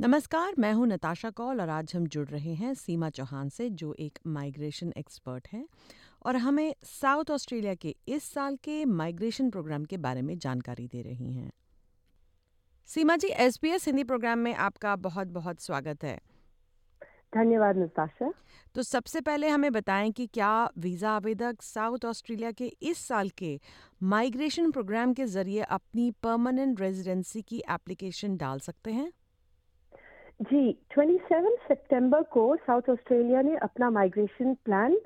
नमस्कार मैं हूँ नताशा कौल और आज हम जुड़ रहे हैं सीमा चौहान से जो एक माइग्रेशन एक्सपर्ट हैं। और हमें साउथ ऑस्ट्रेलिया के इस साल के माइग्रेशन प्रोग्राम के बारे में जानकारी दे रही हैं। सीमा जी एसबीएस हिंदी प्रोग्राम में आपका बहुत बहुत स्वागत है। धन्यवाद नताशा। तो सबसे पहले हमें बताएँ कि क्या वीज़ा आवेदक साउथ ऑस्ट्रेलिया के इस साल के माइग्रेशन प्रोग्राम के ज़रिए अपनी परमानेंट रेजिडेंसी की एप्लीकेशन डाल सकते हैं? जी 27 सितंबर को साउथ ऑस्ट्रेलिया ने अपना माइग्रेशन प्लान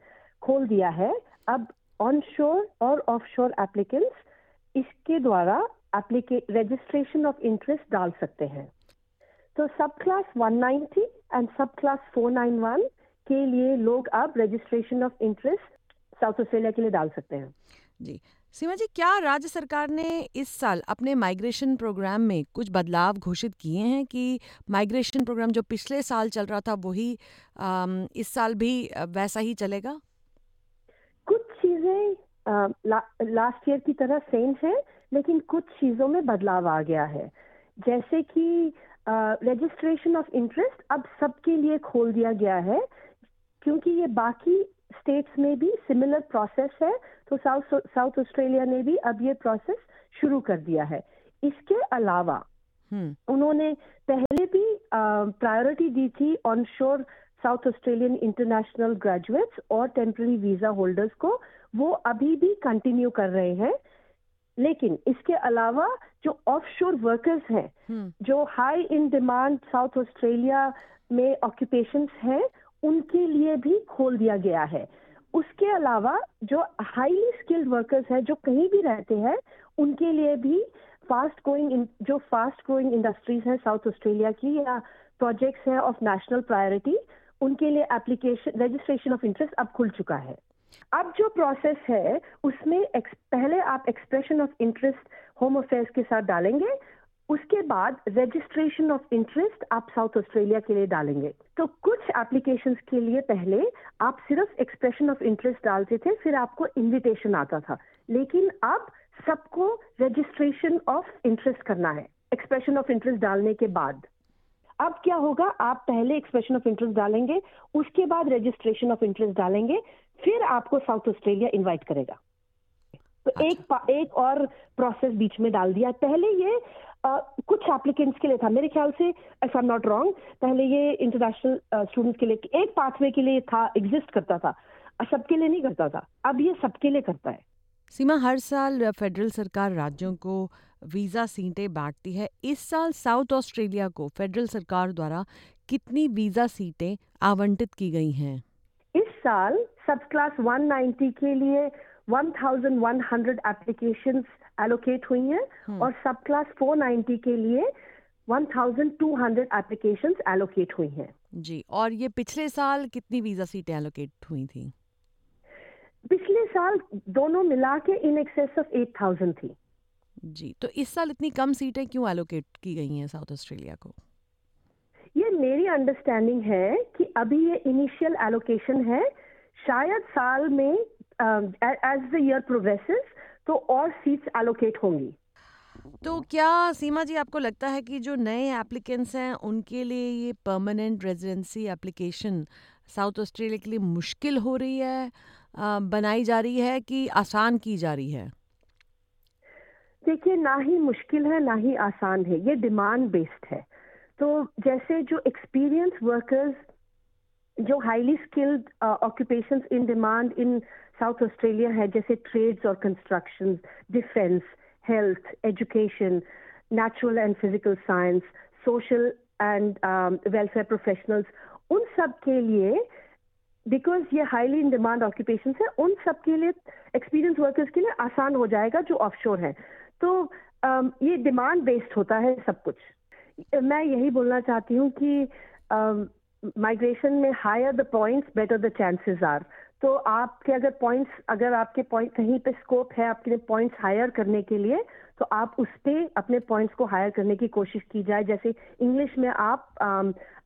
खोल दिया है। अब ऑन शोर और ऑफ़ शोर एप्लीकेंट्स इसके द्वारा रजिस्ट्रेशन ऑफ़ इंटरेस्ट डाल सकते हैं। तो सब क्लास 190 एंड सब क्लास 491 के लिए लोग अब registration of interest South Australia के लिए डाल सकते हैं। जी सीमा जी क्या राज्य सरकार ने इस साल अपने माइग्रेशन प्रोग्राम में कुछ बदलाव घोषित किए हैं कि माइग्रेशन प्रोग्राम जो पिछले साल चल रहा था वही इस साल भी वैसा ही चलेगा? कुछ चीज़ें ला, लास्ट ईयर की तरह सेम है लेकिन कुछ चीज़ों में बदलाव आ गया है। जैसे कि रजिस्ट्रेशन ऑफ़ इंटरेस्ट अब सबके लिए खोल दिया गया है क्योंकि ये बाकी स्टेट्स में भी सिमिलर प्रोसेस है तो साउथ साउथ ऑस्ट्रेलिया ने भी अब ये प्रोसेस शुरू कर दिया है इसके अलावा हम्म। उन्होंने पहले भी प्रायोरिटी दी थी onshore South Australian international graduates और टेम्पररी वीज़ा होल्डर्स को वो अभी भी कंटिन्यू कर रहे हैं लेकिन इसके अलावा जो ऑफ़ शोर वर्कर्स हैं हम्म। जो high in demand South Australia में ऑक्यूपेशंस हैं उनके लिए भी खोल दिया गया है। उसके अलावा जो हाईली स्किल्ड वर्कर्स हैं, जो कहीं भी रहते हैं, उनके लिए भी फास्ट ग्रोइंग जो फास्ट ग्रोइंग इंडस्ट्रीज़ हैं साउथ ऑस्ट्रेलिया की या प्रोजेक्ट्स हैं ऑफ़ नेशनल प्रायोरिटी उनके लिए एप्लीकेशन रजिस्ट्रेशन ऑफ़ इंटरेस्ट अब खुल चुका है। अब जो प्रोसेस है, उसमें पहले आप expression of interest home affairs के साथ डालेंगे उसके बाद रजिस्ट्रेशन ऑफ़ इंटरेस्ट आप साउथ ऑस्ट्रेलिया के लिए डालेंगे। तो कुछ एप्लीकेशंस के लिए पहले आप सिर्फ़ एक्सप्रेशन ऑफ़ इंटरेस्ट डालते थे, फिर आपको इनविटेशन आता था। लेकिन अब सबको रजिस्ट्रेशन ऑफ़ इंटरेस्ट करना है एक्सप्रेशन ऑफ़ इंटरेस्ट डालने के बाद। अब क्या होगा? आप पहले एक्सप्रेशन ऑफ़ इंटरेस्ट डालेंगे, उसके बाद रजिस्ट्रेशन ऑफ़ इंटरेस्ट डालेंगे, फिर आपको साउथ ऑस्ट्रेलिया इनवाइट करेगा। तो अच्छा। एक एक और प्रोसेस बीच में डाल दिया। पहले ये आ, कुछ एप्लीकेंट्स के लिए था। मेरे ख्याल से if I am not wrong पहले ये इंटरनेशनल स्टूडेंट्स के लिए एक पाथवे के लिए था एग्जिस्ट करता था। सबके लिए नहीं करता था। अब ये सबके लिए करता है। सीमा हर साल फेडरल सरकार राज्यों को वीज़ा सीटें बांटती है। इस साल साउथ ऑस्ट्रेलिया को फेडरल सरकार द्वारा कितनी वीज़ा सीटें आवंटित की गई हैं? इस साल सब क्लास 190 के लिए 1100 एप्लीकेशंस एलोकेट हुई हैं हम्म। और सब क्लास 490 के लिए 1200 एप्लीकेशंस एलोकेट हुई हैं। जी और ये पिछले साल कितनी वीज़ा सीटें एलोकेट हुई थी? पिछले साल दोनों मिला के इन एक्सेस ऑफ़ 8000 थी। जी तो इस साल इतनी कम सीटें क्यों एलोकेट की गई हैं साउथ ऑस्ट्रेलिया को? ये मेरी अंडरस्टैंडिंग है कि अभी ये इनिशियल एलोकेशन है शायद साल में एज द ईयर प्रोग्रेसेस तो और सीट्स एलोकेट होंगी। तो क्या सीमा जी आपको लगता है कि जो नए एप्लीकेंट्स हैं उनके लिए ये permanent residency application South Australia के लिए मुश्किल हो रही है? बनाई जा रही है कि आसान की जा रही है? देखिए ना ही मुश्किल है ना ही आसान है ये डिमांड बेस्ड है। तो जैसे जो एक्सपीरियंस वर्कर्स जो highly skilled occupations in demand in South Australia है जैसे ट्रेड्स और construction defence health education natural and physical science social and welfare professionals उन सब के लिए बिकॉज़ ये हाईली इन डिमांड ऑक्यूपेशन है उन सब के लिए एक्सपीरियंस वर्कर्स के लिए आसान हो जाएगा जो ऑफशोर है। तो um, ये डिमांड बेस्ड होता है सब कुछ। मैं यही बोलना चाहती हूँ कि माइग्रेशन um, में higher the points better the chances are तो आपके अगर पॉइंट्स अगर आपके पॉइंट कहीं पे स्कोप है आपके पॉइंट्स हायर करने के लिए तो आप उस पर अपने पॉइंट्स को हायर करने की कोशिश की जाए। जैसे इंग्लिश में आप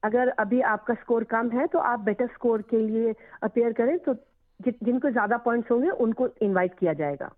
अगर अभी आपका स्कोर कम है तो आप बेटर स्कोर के लिए अपेयर करें तो जिनको ज़्यादा पॉइंट्स होंगे, उनको इन्वाइट किया जाएगा।